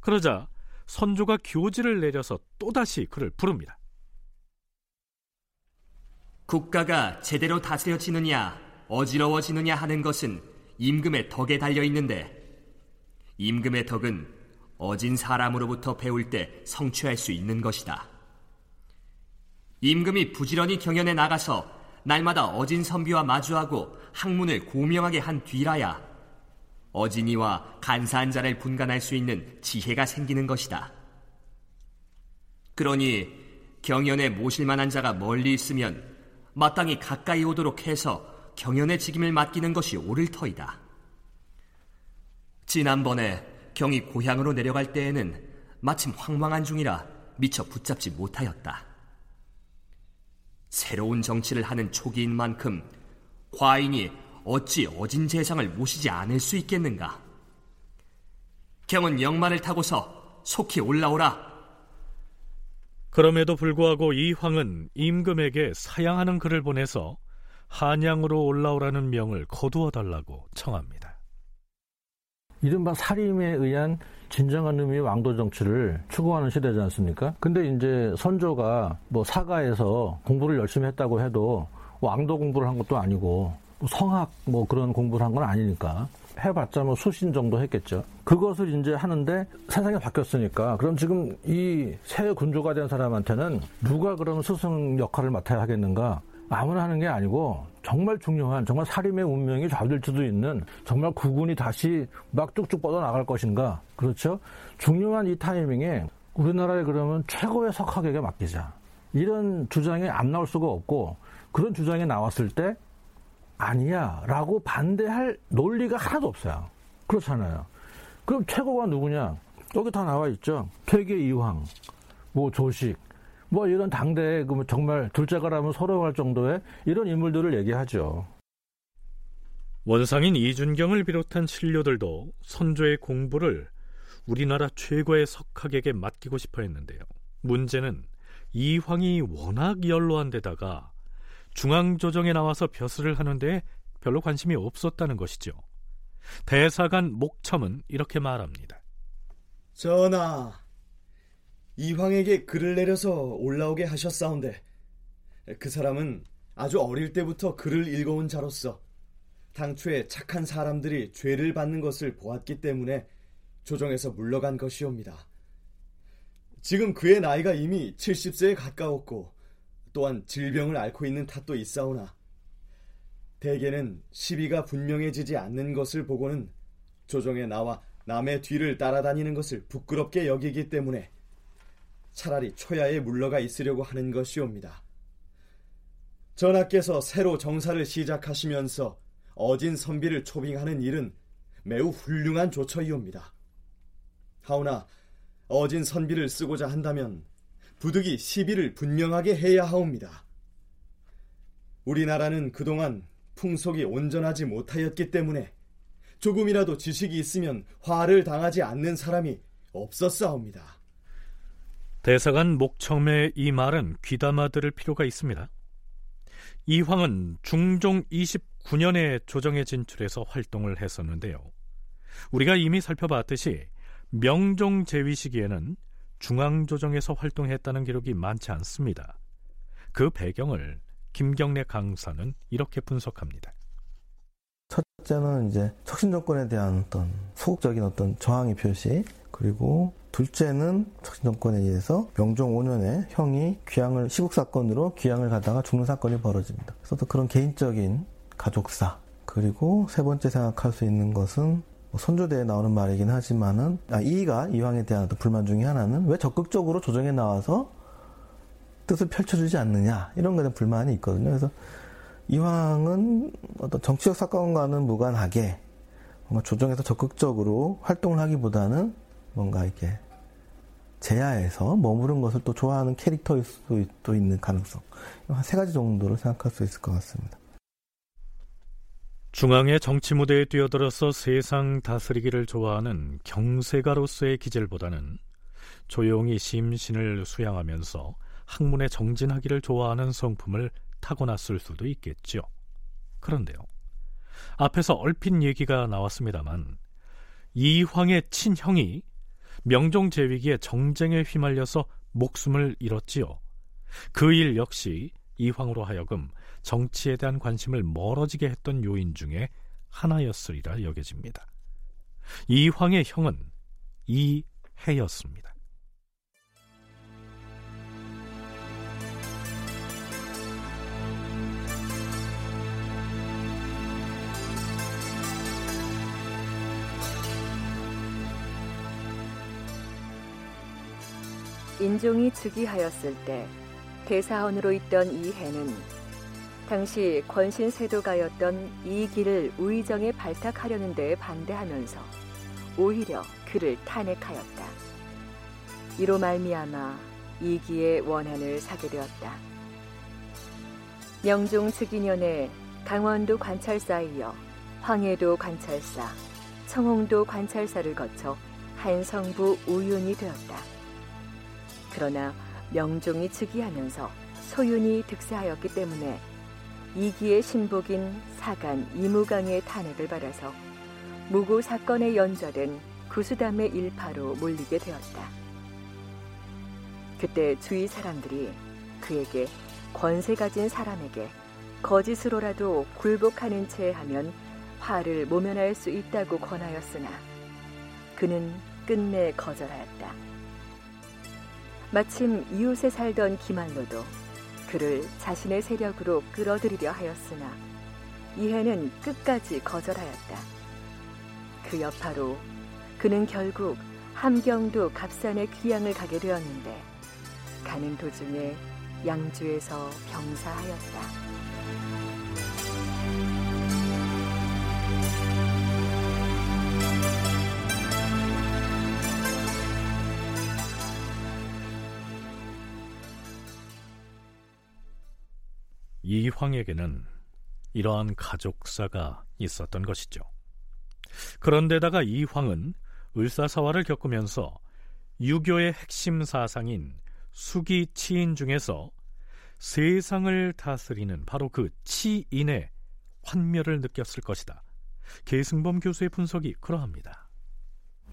그러자 선조가 교지를 내려서 또다시 그를 부릅니다. 국가가 제대로 다스려지느냐 어지러워지느냐 하는 것은 임금의 덕에 달려 있는데 임금의 덕은 어진 사람으로부터 배울 때 성취할 수 있는 것이다. 임금이 부지런히 경연에 나가서 날마다 어진 선비와 마주하고 학문을 고명하게 한 뒤라야 어진이와 간사한 자를 분간할 수 있는 지혜가 생기는 것이다. 그러니 경연에 모실 만한 자가 멀리 있으면 마땅히 가까이 오도록 해서 경연의 직임을 맡기는 것이 옳을 터이다. 지난번에 경이 고향으로 내려갈 때에는 마침 황망한 중이라 미처 붙잡지 못하였다. 새로운 정치를 하는 초기인 만큼 과인이 어찌 어진 재상을 모시지 않을 수 있겠는가? 경은 영마를 타고서 속히 올라오라. 그럼에도 불구하고 이 황은 임금에게 사양하는 글을 보내서 한양으로 올라오라는 명을 거두어 달라고 청합니다. 이른바 사림에 의한 진정한 의미의 왕도 정치를 추구하는 시대지 않습니까? 근데 이제 선조가 뭐 사가에서 공부를 열심히 했다고 해도 왕도 공부를 한 것도 아니고 뭐 성학 뭐 그런 공부를 한 건 아니니까 해봤자 뭐 수신 정도 했겠죠. 그것을 이제 하는데 세상이 바뀌었으니까 그럼 지금 이 새 군주가 된 사람한테는 누가 그럼 스승 역할을 맡아야 하겠는가? 아무나 하는 게 아니고 정말 중요한 정말 사림의 운명이 좌우될 수도 있는 정말 구군이 다시 막 쭉쭉 뻗어 나갈 것인가. 그렇죠? 중요한 이 타이밍에 우리나라에 그러면 최고의 석학에게 맡기자. 이런 주장이 안 나올 수가 없고 그런 주장이 나왔을 때 아니야 라고 반대할 논리가 하나도 없어요. 그렇잖아요. 그럼 최고가 누구냐? 여기 다 나와 있죠. 퇴계 이황 뭐 조식 뭐 이런 당대에 그뭐 정말 둘째가라면 서러워할 정도의 이런 인물들을 얘기하죠. 원상인 이준경을 비롯한 신료들도 선조의 공부를 우리나라 최고의 석학에게 맡기고 싶어 했는데요. 문제는 이황이 워낙 연로한 데다가 중앙조정에 나와서 벼슬을 하는데 별로 관심이 없었다는 것이죠. 대사관 목첨은 이렇게 말합니다. 전하, 이황에게 글을 내려서 올라오게 하셨사온데 그 사람은 아주 어릴 때부터 글을 읽어온 자로서 당초에 착한 사람들이 죄를 받는 것을 보았기 때문에 조정에서 물러간 것이옵니다. 지금 그의 나이가 이미 70세에 가까웠고 또한 질병을 앓고 있는 탓도 있사오나 대개는 시비가 분명해지지 않는 것을 보고는 조정에 나와 남의 뒤를 따라다니는 것을 부끄럽게 여기기 때문에 차라리 초야에 물러가 있으려고 하는 것이옵니다. 전하께서 새로 정사를 시작하시면서 어진 선비를 초빙하는 일은 매우 훌륭한 조처이옵니다. 하오나 어진 선비를 쓰고자 한다면 부득이 시비를 분명하게 해야 하옵니다. 우리나라는 그동안 풍속이 온전하지 못하였기 때문에 조금이라도 지식이 있으면 화를 당하지 않는 사람이 없었사옵니다. 대사관 목청의 이 말은 귀담아 들을 필요가 있습니다. 이황은 중종 29년에 조정에 진출해서 활동을 했었는데요. 우리가 이미 살펴봤듯이 명종 제위 시기에는 중앙조정에서 활동했다는 기록이 많지 않습니다. 그 배경을 김경래 강사는 이렇게 분석합니다. 첫째는 이제 척신 정권에 대한 어떤 소극적인 어떤 저항의 표시, 그리고 둘째는 척신 정권에 의해서 명종 5년에 형이 귀향을 시국 사건으로 귀향을 가다가 죽는 사건이 벌어집니다. 그래서 또 그런 개인적인 가족사 그리고 세 번째 생각할 수 있는 것은 뭐 선조대에 나오는 말이긴 하지만은 아, 이가 이황에 대한 불만 중의 하나는 왜 적극적으로 조정에 나와서 뜻을 펼쳐주지 않느냐 이런 것에 불만이 있거든요. 그래서 이황은 어떤 정치적 사건과는 무관하게 뭔가 조정에서 적극적으로 활동을 하기보다는 뭔가 이렇게 제야에서 머무른 것을 또 좋아하는 캐릭터일 수도 있는 가능성 한 세 가지 정도로 생각할 수 있을 것 같습니다. 중앙의 정치 무대에 뛰어들어서 세상 다스리기를 좋아하는 경세가로서의 기질보다는 조용히 심신을 수양하면서 학문에 정진하기를 좋아하는 성품을 타고났을 수도 있겠죠. 그런데요. 앞에서 얼핏 얘기가 나왔습니다만 이황의 친형이 명종 제위기에 정쟁에 휘말려서 목숨을 잃었지요. 그 일 역시 이황으로 하여금 정치에 대한 관심을 멀어지게 했던 요인 중에 하나였으리라 여겨집니다. 이황의 형은 이해였습니다. 인종이 즉위하였을 때 대사원으로 있던 이해는 당시 권신세도가였던 이길을 우의정에 발탁하려는 데에 반대하면서 오히려 그를 탄핵하였다. 이로 말미암아 이기의 원한을 사게 되었다. 명종 즉위년에 강원도 관찰사이어 황해도 관찰사, 청홍도 관찰사를 거쳐 한성부 우윤이 되었다. 그러나 명종이 즉위하면서 소윤이 득세하였기 때문에 이기의 신복인 사간 이무강의 탄핵을 받아서 무고 사건에 연좌된 구수담의 일파로 몰리게 되었다. 그때 주위 사람들이 그에게 권세 가진 사람에게 거짓으로라도 굴복하는 채 하면 화를 모면할 수 있다고 권하였으나 그는 끝내 거절하였다. 마침 이웃에 살던 기말로도 그를 자신의 세력으로 끌어들이려 하였으나 이해는 끝까지 거절하였다. 그 여파로 그는 결국 함경도 갑산의 귀양을 가게 되었는데 가는 도중에 양주에서 병사하였다. 이황에게는 이러한 가족사가 있었던 것이죠. 그런데다가 이황은 을사사화를 겪으면서 유교의 핵심 사상인 수기 치인 중에서 세상을 다스리는 바로 그 치인의 환멸을 느꼈을 것이다. 계승범 교수의 분석이 그러합니다.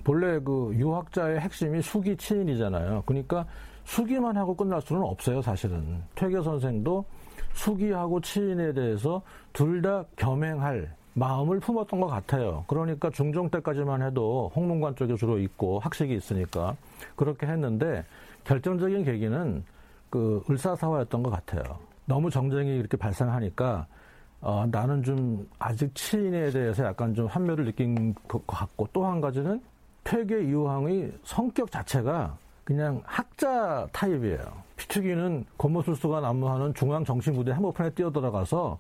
본래 그 유학자의 핵심이 수기 치인이잖아요. 그러니까 수기만 하고 끝날 수는 없어요, 사실은. 퇴계 선생도 수기하고 치인에 대해서 둘 다 겸행할 마음을 품었던 것 같아요. 그러니까 중종 때까지만 해도 홍문관 쪽에 주로 있고 학식이 있으니까 그렇게 했는데 결정적인 계기는 그 을사사화였던 것 같아요. 너무 정쟁이 이렇게 발생하니까 어, 나는 좀 아직 치인에 대해서 약간 좀 환멸을 느낀 것 같고 또 한 가지는 퇴계 이황의 성격 자체가 그냥 학자 타입이에요. 피투기는 권모술수가 난무하는 중앙 정치 무대 한복판에 뛰어들어가서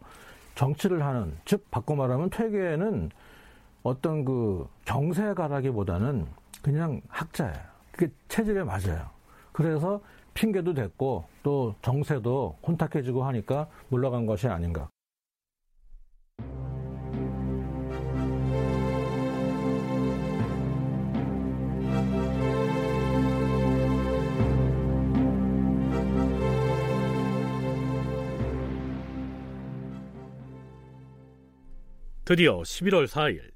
정치를 하는, 즉, 바꿔 말하면 퇴계는 어떤 그 정세가라기보다는 그냥 학자예요. 그게 체질에 맞아요. 그래서 핑계도 됐고 또 정세도 혼탁해지고 하니까 물러간 것이 아닌가. 드디어 11월 4일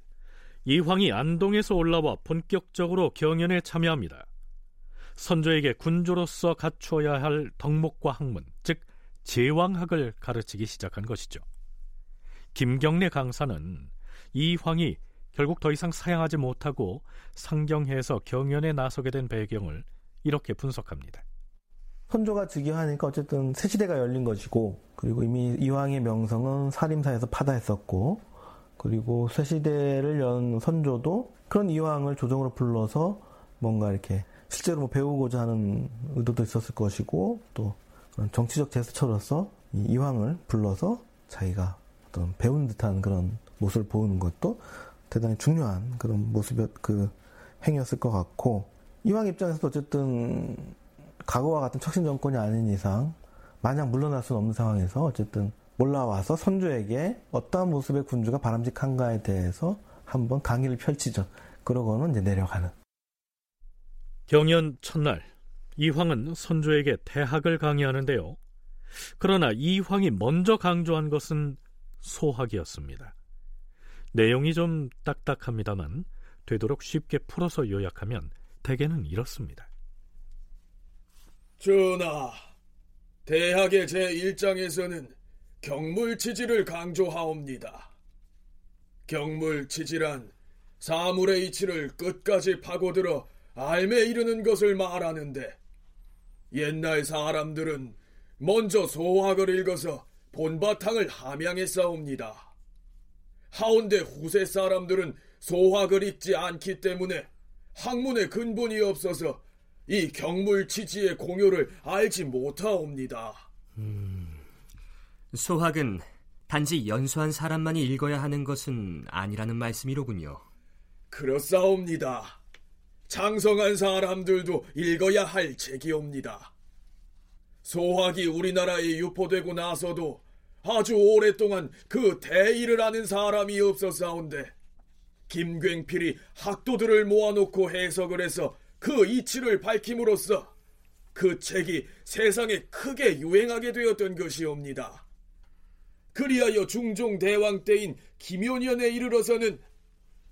이황이 안동에서 올라와 본격적으로 경연에 참여합니다. 선조에게 군주로서 갖추어야 할 덕목과 학문, 즉 제왕학을 가르치기 시작한 것이죠. 김경래 강사는 이황이 결국 더 이상 사양하지 못하고 상경해서 경연에 나서게 된 배경을 이렇게 분석합니다. 선조가 즉위하니까 어쨌든 새 시대가 열린 것이고 그리고 이미 이왕의 명성은 살림사에서 파다했었고 그리고 새 시대를 연 선조도 그런 이왕을 조정으로 불러서 뭔가 이렇게 실제로 뭐 배우고자 하는 의도도 있었을 것이고 또 그런 정치적 제스처로서 이왕을 불러서 자기가 어떤 배운 듯한 그런 모습을 보이는 것도 대단히 중요한 그런 모습의 그 행위였을 것 같고 이왕 입장에서도 어쨌든 과거와 같은 척신 정권이 아닌 이상 마냥 물러날 수는 없는 상황에서 어쨌든 올라와서 선조에게 어떠한 모습의 군주가 바람직한가에 대해서 한번 강의를 펼치죠. 그러고는 이제 내려가는. 경연 첫날 이황은 선조에게 대학을 강의하는데요. 그러나 이황이 먼저 강조한 것은 소학이었습니다. 내용이 좀 딱딱합니다만 되도록 쉽게 풀어서 요약하면 대개는 이렇습니다. 전하, 대학의 제1장에서는 경물치지를 강조하옵니다. 경물치지란 사물의 이치를 끝까지 파고들어 알매 이르는 것을 말하는데 옛날 사람들은 먼저 소학을 읽어서 본바탕을 함양했사옵니다. 하운데 후세 사람들은 소학을 읽지 않기 때문에 학문의 근본이 없어서 이 경물치지의 공효를 알지 못하옵니다. 음, 소학은 단지 연수한 사람만이 읽어야 하는 것은 아니라는 말씀이로군요. 그렇사옵니다. 장성한 사람들도 읽어야 할 책이옵니다. 소학이 우리나라에 유포되고 나서도 아주 오랫동안 그 대의를 아는 사람이 없었사온데 김굉필이 학도들을 모아놓고 해석을 해서 그 이치를 밝힘으로써 그 책이 세상에 크게 유행하게 되었던 것이옵니다. 그리하여 중종 대왕 때인 김효년에 이르러서는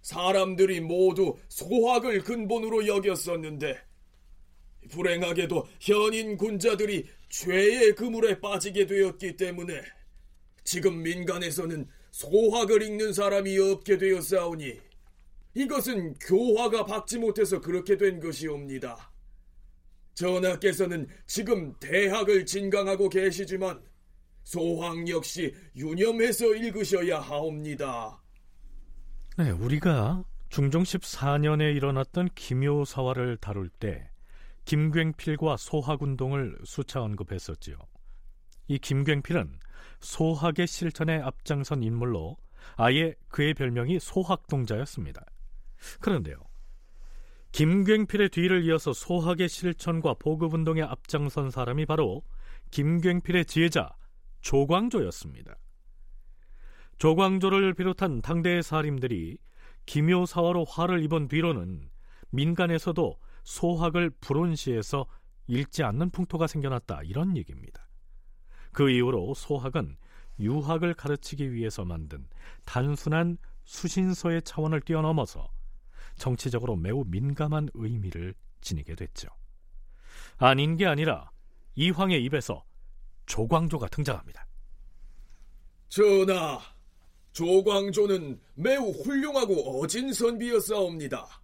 사람들이 모두 소학을 근본으로 여겼었는데 불행하게도 현인 군자들이 죄의 그물에 빠지게 되었기 때문에 지금 민간에서는 소학을 읽는 사람이 없게 되었사오니 이것은 교화가 받지 못해서 그렇게 된 것이옵니다. 전하께서는 지금 대학을 진강하고 계시지만 소황 역시 유념해서 읽으셔야 하옵니다. 네, 우리가 중종 14년에 일어났던 김효사화를 다룰 때 김굉필과 소학운동을 수차 언급했었지요. 이 김굉필은 소학의 실천에 앞장선 인물로 아예 그의 별명이 소학동자였습니다. 그런데요. 김굉필의 뒤를 이어서 소학의 실천과 보급운동에 앞장선 사람이 바로 김굉필의 지혜자 조광조였습니다. 조광조를 비롯한 당대의 사림들이 김효사화로 화를 입은 뒤로는 민간에서도 소학을 불온시해서 읽지 않는 풍토가 생겨났다 이런 얘기입니다. 그 이후로 소학은 유학을 가르치기 위해서 만든 단순한 수신서의 차원을 뛰어넘어서 정치적으로 매우 민감한 의미를 지니게 됐죠. 아닌 게 아니라 이황의 입에서 조광조가 등장합니다. 전하, 조광조는 매우 훌륭하고 어진 선비였사옵니다.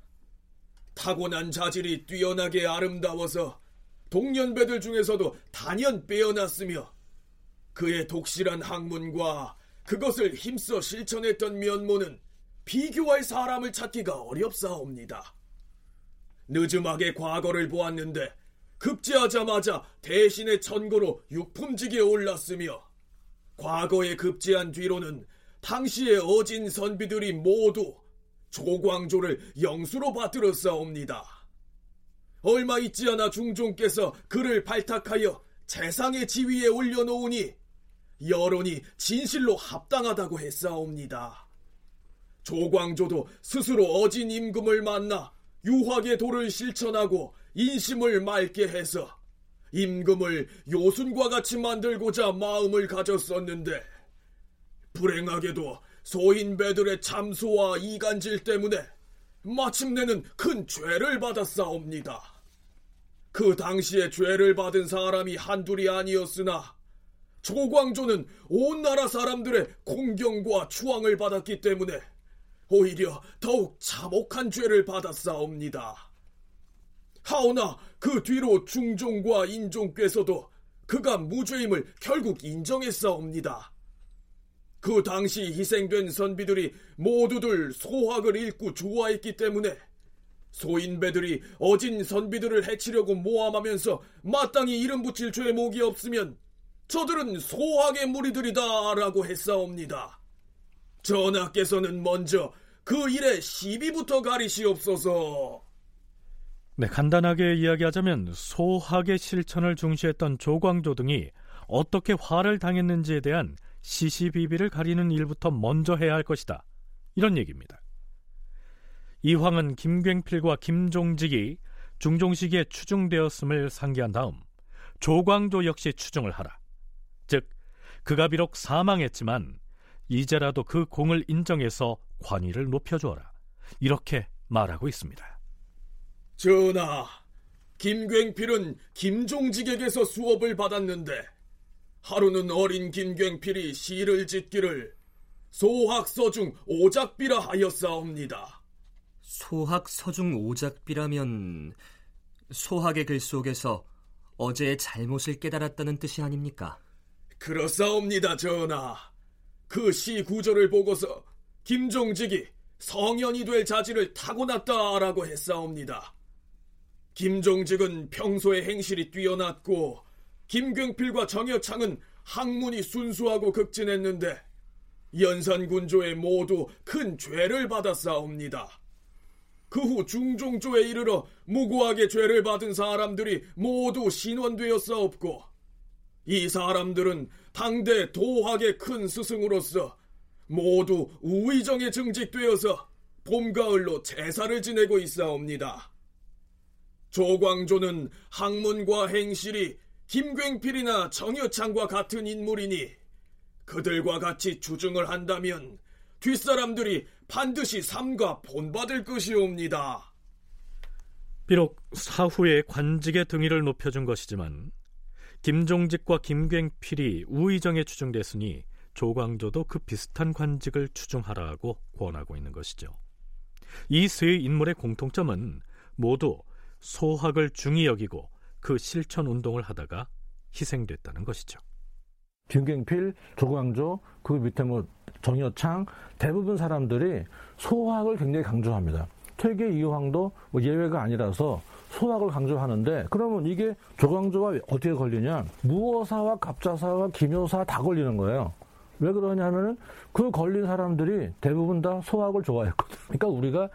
타고난 자질이 뛰어나게 아름다워서 동년배들 중에서도 단연 빼어났으며 그의 독실한 학문과 그것을 힘써 실천했던 면모는 비교할 사람을 찾기가 어렵사옵니다. 늦음하게 과거를 보았는데 급제하자마자 대신의 천고로 육품직에 올랐으며 과거에 급제한 뒤로는 당시의 어진 선비들이 모두 조광조를 영수로 받들었사옵니다. 얼마 있지 않아 중종께서 그를 발탁하여 재상의 지위에 올려놓으니 여론이 진실로 합당하다고 했사옵니다. 조광조도 스스로 어진 임금을 만나 유학의 도를 실천하고 인심을 맑게 해서 임금을 요순과 같이 만들고자 마음을 가졌었는데 불행하게도 소인배들의 참소와 이간질 때문에 마침내는 큰 죄를 받았사옵니다. 그 당시에 죄를 받은 사람이 한둘이 아니었으나 조광조는 온 나라 사람들의 공경과 추앙을 받았기 때문에 오히려 더욱 참혹한 죄를 받았사옵니다. 하오나 그 뒤로 중종과 인종께서도 그가 무죄임을 결국 인정했사옵니다. 그 당시 희생된 선비들이 모두들 소학을 읽고 좋아했기 때문에 소인배들이 어진 선비들을 해치려고 모함하면서 마땅히 이름 붙일 죄목이 없으면 저들은 소학의 무리들이다라고 했사옵니다. 전하께서는 먼저 그 일에 시비부터 가리시옵소서. 네, 간단하게 이야기하자면 소학의 실천을 중시했던 조광조 등이 어떻게 화를 당했는지에 대한 시시비비를 가리는 일부터 먼저 해야 할 것이다. 이런 얘기입니다. 이황은 김굉필과 김종직이 중종시기에 추중되었음을 상기한 다음 조광조 역시 추중을 하라. 즉, 그가 비록 사망했지만 이제라도 그 공을 인정해서 관위를 높여주어라. 이렇게 말하고 있습니다. 전하, 김굉필은 김종직에게서 수업을 받았는데 하루는 어린 김굉필이 시를 짓기를 소학서중 오작비라 하였사옵니다. 소학서중 오작비라면 소학의 글 속에서 어제의 잘못을 깨달았다는 뜻이 아닙니까? 그렇사옵니다, 전하. 그 시 구절을 보고서 김종직이 성현이 될 자질을 타고났다라고 했사옵니다. 김종직은 평소에 행실이 뛰어났고 김경필과 정여창은 학문이 순수하고 극진했는데 연산군조에 모두 큰 죄를 받았사옵니다. 그 후 중종조에 이르러 무고하게 죄를 받은 사람들이 모두 신원되었사옵고 이 사람들은 당대 도학의 큰 스승으로서 모두 우의정에 증직되어서 봄, 가을로 제사를 지내고 있사옵니다. 조광조는 학문과 행실이 김굉필이나 정여창과 같은 인물이니 그들과 같이 주증을 한다면 뒷사람들이 반드시 삼가 본받을 것이옵니다. 비록 사후에 관직의 등위를 높여준 것이지만 김종직과 김굉필이 우의정에 추중됐으니 조광조도 그 비슷한 관직을 추중하라고 권하고 있는 것이죠. 이 세 인물의 공통점은 모두 소학을 중히 여기고 그 실천 운동을 하다가 희생됐다는 것이죠. 김경필, 조광조, 그 밑에 뭐 정여창 대부분 사람들이 소학을 굉장히 강조합니다. 퇴계 이황도 뭐 예외가 아니라서 소학을 강조하는데 그러면 이게 조광조가 어떻게 걸리냐? 무어사와 갑자사와 기묘사 다 걸리는 거예요. 왜 그러냐면은 그 걸린 사람들이 대부분 다 소학을 좋아했거든. 그러니까 우리가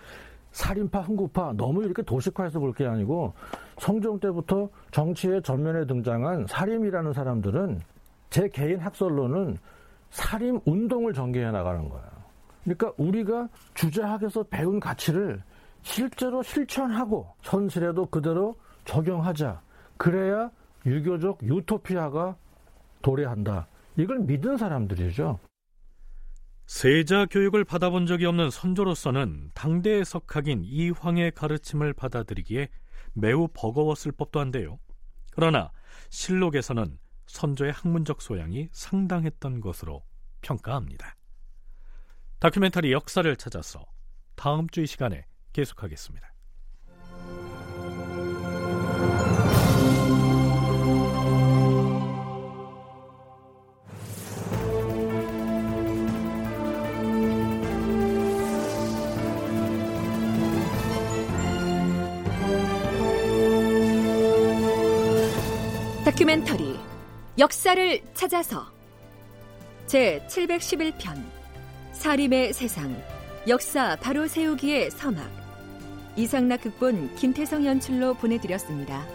살인파, 흥구파 너무 이렇게 도식화해서 볼 게 아니고 성종 때부터 정치의 전면에 등장한 살림이라는 사람들은 제 개인 학설로는 살림 운동을 전개해 나가는 거예요. 그러니까 우리가 주제학에서 배운 가치를 실제로 실천하고 현실에도 그대로 적용하자. 그래야 유교적 유토피아가 도래한다. 이걸 믿은 사람들이죠. 세자 교육을 받아본 적이 없는 선조로서는 당대의 석학인 이황의 가르침을 받아들이기에 매우 버거웠을 법도 한데요. 그러나 실록에서는 선조의 학문적 소양이 상당했던 것으로 평가합니다. 다큐멘터리 역사를 찾아서 다음 주 이 시간에 계속하겠습니다. 다큐멘터리 역사를 찾아서 제 711편 사림의 세상 역사 바로 세우기의 서막 이상락 극본 김태성 연출로 보내드렸습니다.